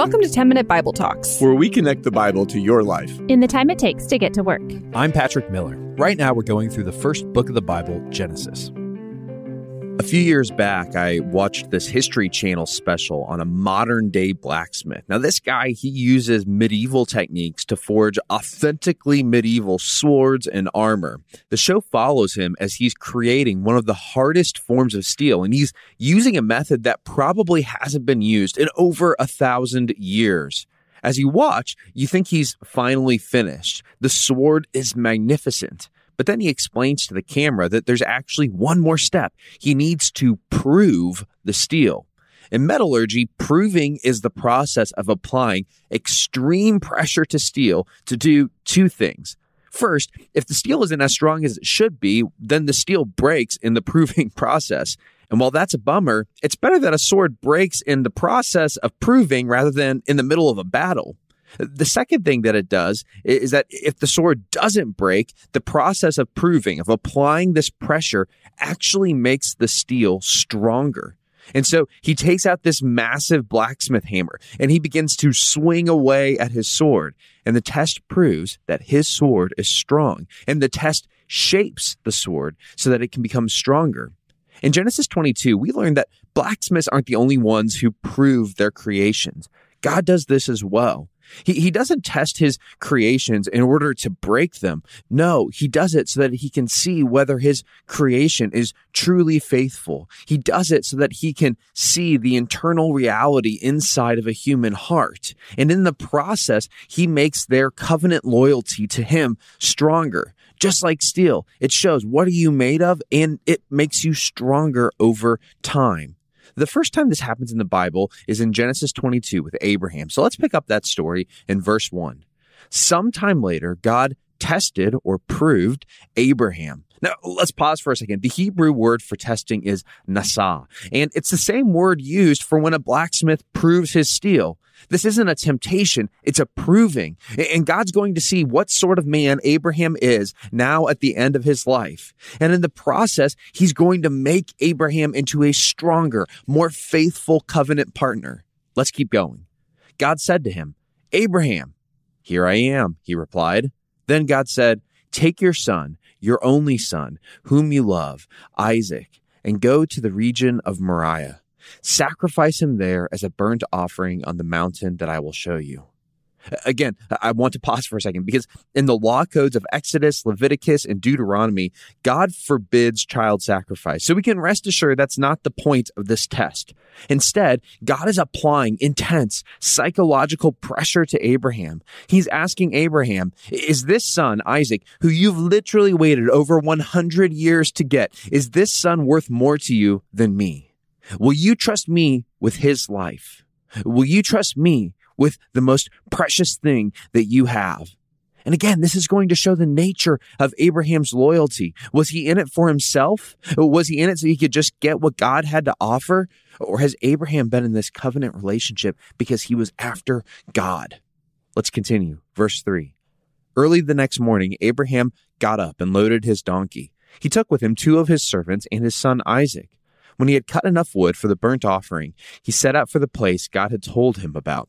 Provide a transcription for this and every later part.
Welcome to 10 Minute Bible Talks, where we connect the Bible to your life in the time it takes to get to work. I'm Patrick Miller. Right now, we're going through the first book of the Bible, Genesis. A few years back, I watched this History Channel special on a modern day blacksmith. Now, this guy, he uses medieval techniques to forge authentically medieval swords and armor. The show follows him as he's creating one of the hardest forms of steel, and he's using a method that probably hasn't been used in over a thousand years. As you watch, you think he's finally finished. The sword is magnificent. But then he explains to the camera that there's actually one more step. He needs to prove the steel. In metallurgy, proving is the process of applying extreme pressure to steel to do two things. First, if the steel isn't as strong as it should be, then the steel breaks in the proving process. And while that's a bummer, it's better that a sword breaks in the process of proving rather than in the middle of a battle. The second thing that it does is that if the sword doesn't break, the process of proving, of applying this pressure actually makes the steel stronger. And so he takes out this massive blacksmith hammer and he begins to swing away at his sword. And the test proves that his sword is strong. And the test shapes the sword so that it can become stronger. In Genesis 22, we learn that blacksmiths aren't the only ones who prove their creations. God does this as well. He, he doesn't test his creations in order to break them. No, he does it so that he can see whether his creation is truly faithful. He does it so that he can see the internal reality inside of a human heart. And in the process, he makes their covenant loyalty to him stronger. Just like steel, it shows what are you made of and it makes you stronger over time. The first time this happens in the Bible is in Genesis 22 with Abraham. So let's pick up that story in verse 1. Sometime later, God tested or proved Abraham. Now, let's pause for a second. The Hebrew word for testing is nasa, and it's the same word used for when a blacksmith proves his steel. This isn't a temptation, it's a proving. And God's going to see what sort of man Abraham is now at the end of his life. And in the process, he's going to make Abraham into a stronger, more faithful covenant partner. Let's keep going. God said to him, Abraham, here I am, he replied. Then God said, Take your son, your only son, whom you love, Isaac, and go to the region of Moriah Sacrifice him there as a burnt offering on the mountain that I will show you. Again, I want to pause for a second because in the law codes of Exodus, Leviticus, and Deuteronomy, God forbids child sacrifice. So we can rest assured that's not the point of this test. Instead, God is applying intense psychological pressure to Abraham. He's asking Abraham, is this son, Isaac, who you've literally waited over 100 years to get, is this son worth more to you than me? Will you trust me with his life? Will you trust me with the most precious thing that you have? And again, this is going to show the nature of Abraham's loyalty. Was he in it for himself? Was he in it so he could just get what God had to offer? Or has Abraham been in this covenant relationship because he was after God? Let's continue. Verse 3. Early the next morning, Abraham got up and loaded his donkey. He took with him two of his servants and his son Isaac. When he had cut enough wood for the burnt offering, he set out for the place God had told him about.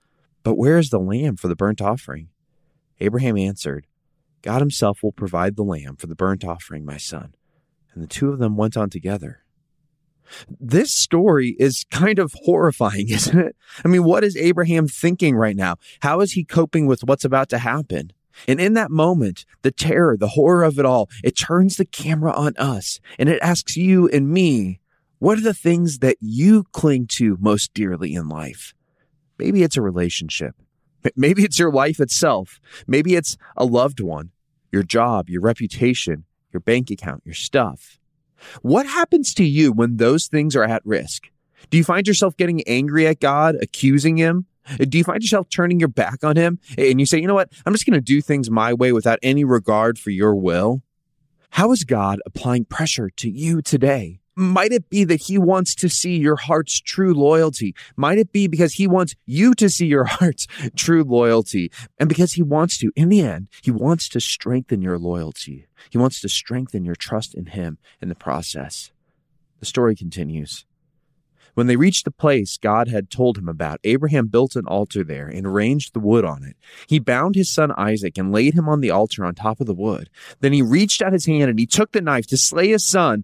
But where is the lamb for the burnt offering? Abraham answered, God himself will provide the lamb for the burnt offering, my son. And the two of them went on together. This story is kind of horrifying, isn't it? I mean, what is Abraham thinking right now? How is he coping with what's about to happen? And in that moment, the terror, the horror of it all, it turns the camera on us and it asks you and me, what are the things that you cling to most dearly in life? Maybe it's a relationship. Maybe it's your life itself. Maybe it's a loved one, your job, your reputation, your bank account, your stuff. What happens to you when those things are at risk? Do you find yourself getting angry at God, accusing Him? Do you find yourself turning your back on him and you say, you know what, I'm just going to do things my way without any regard for your will? How is God applying pressure to you today? Might it be that he wants to see your heart's true loyalty? Might it be because he wants you to see your heart's true loyalty? And because he wants to, in the end, he wants to strengthen your loyalty. He wants to strengthen your trust in him in the process. The story continues. When they reached the place God had told him about, Abraham built an altar there and arranged the wood on it. He bound his son Isaac and laid him on the altar on top of the wood. Then he reached out his hand and he took the knife to slay his son.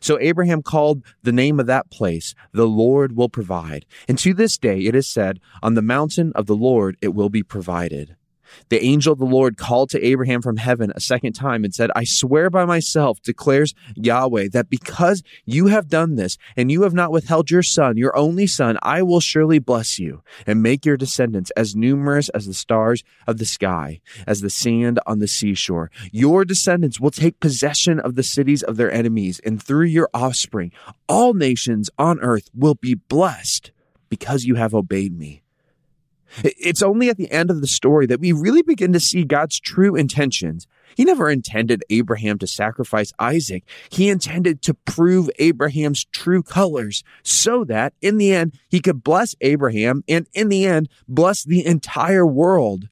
So Abraham called the name of that place, the Lord will provide. And to this day it is said, on the mountain of the Lord it will be provided. The angel of the Lord called to Abraham from heaven a second time and said, I swear by myself, declares Yahweh, that because you have done this and you have not withheld your son, your only son, I will surely bless you and make your descendants as numerous as the stars of the sky, as the sand on the seashore. Your descendants will take possession of the cities of their enemies, and through your offspring, all nations on earth will be blessed because you have obeyed me. It's only at the end of the story that we really begin to see God's true intentions. He never intended Abraham to sacrifice Isaac. He intended to prove Abraham's true colors so that in the end, he could bless Abraham and in the end, bless the entire world.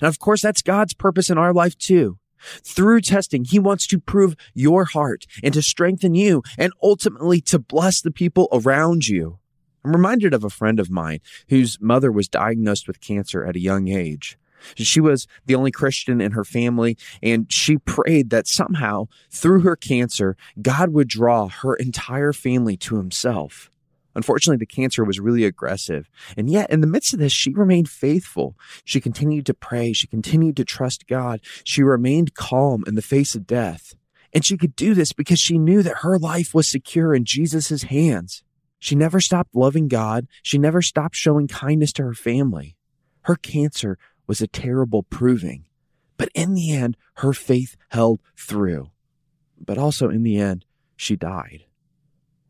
And of course, that's God's purpose in our life too. Through testing, he wants to prove your heart and to strengthen you and ultimately to bless the people around you. I'm reminded of a friend of mine whose mother was diagnosed with cancer at a young age. She was the only Christian in her family, and she prayed that somehow, through her cancer, God would draw her entire family to himself. Unfortunately, the cancer was really aggressive. And yet, in the midst of this, she remained faithful. She continued to pray. She continued to trust God. She remained calm in the face of death. And she could do this because she knew that her life was secure in Jesus' hands. She never stopped loving God. She never stopped showing kindness to her family. Her cancer was a terrible proving, but in the end, her faith held through. But also in the end, she died.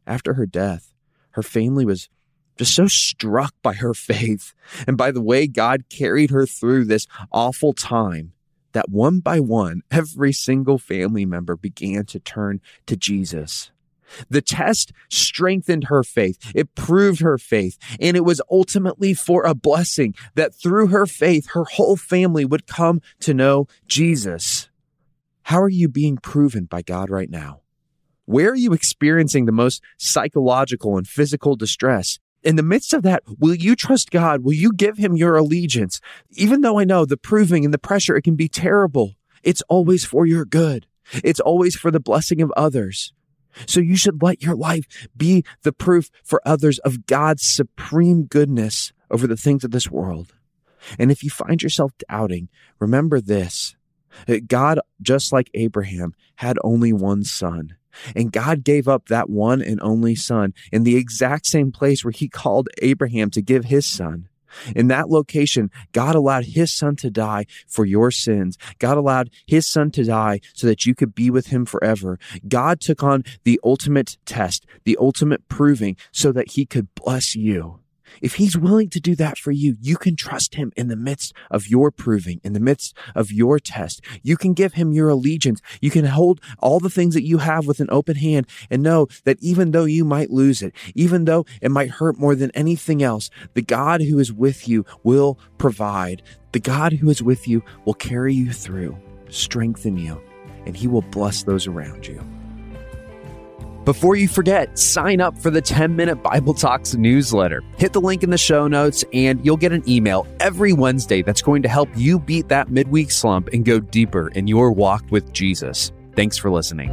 After her death, her family was just so struck by her faith and by the way God carried her through this awful time that one by one, every single family member began to turn to Jesus. The test strengthened her faith. It proved her faith. And it was ultimately for a blessing that through her faith, her whole family would come to know Jesus. How are you being proven by God right now? Where are you experiencing the most psychological and physical distress? In the midst of that, will you trust God? Will you give him your allegiance? Even though I know the proving and the pressure, it can be terrible. It's always for your good. It's always for the blessing of others. So you should let your life be the proof for others of God's supreme goodness over the things of this world. And if you find yourself doubting, remember this. That God, just like Abraham, had only one son. And God gave up that one and only son in the exact same place where he called Abraham to give his son. In that location, God allowed his son to die for your sins. God allowed his son to die so that you could be with him forever. God took on the ultimate test, the ultimate proving so that he could bless you. If he's willing to do that for you, you can trust him in the midst of your proving, in the midst of your test. You can give him your allegiance. You can hold all the things that you have with an open hand and know that even though you might lose it, even though it might hurt more than anything else, the God who is with you will provide. The God who is with you will carry you through, strengthen you, and he will bless those around you. Before you forget, sign up for the 10 Minute Bible Talks newsletter. Hit the link in the show notes, and you'll get an email every Wednesday that's going to help you beat that midweek slump and go deeper in your walk with Jesus. Thanks for listening.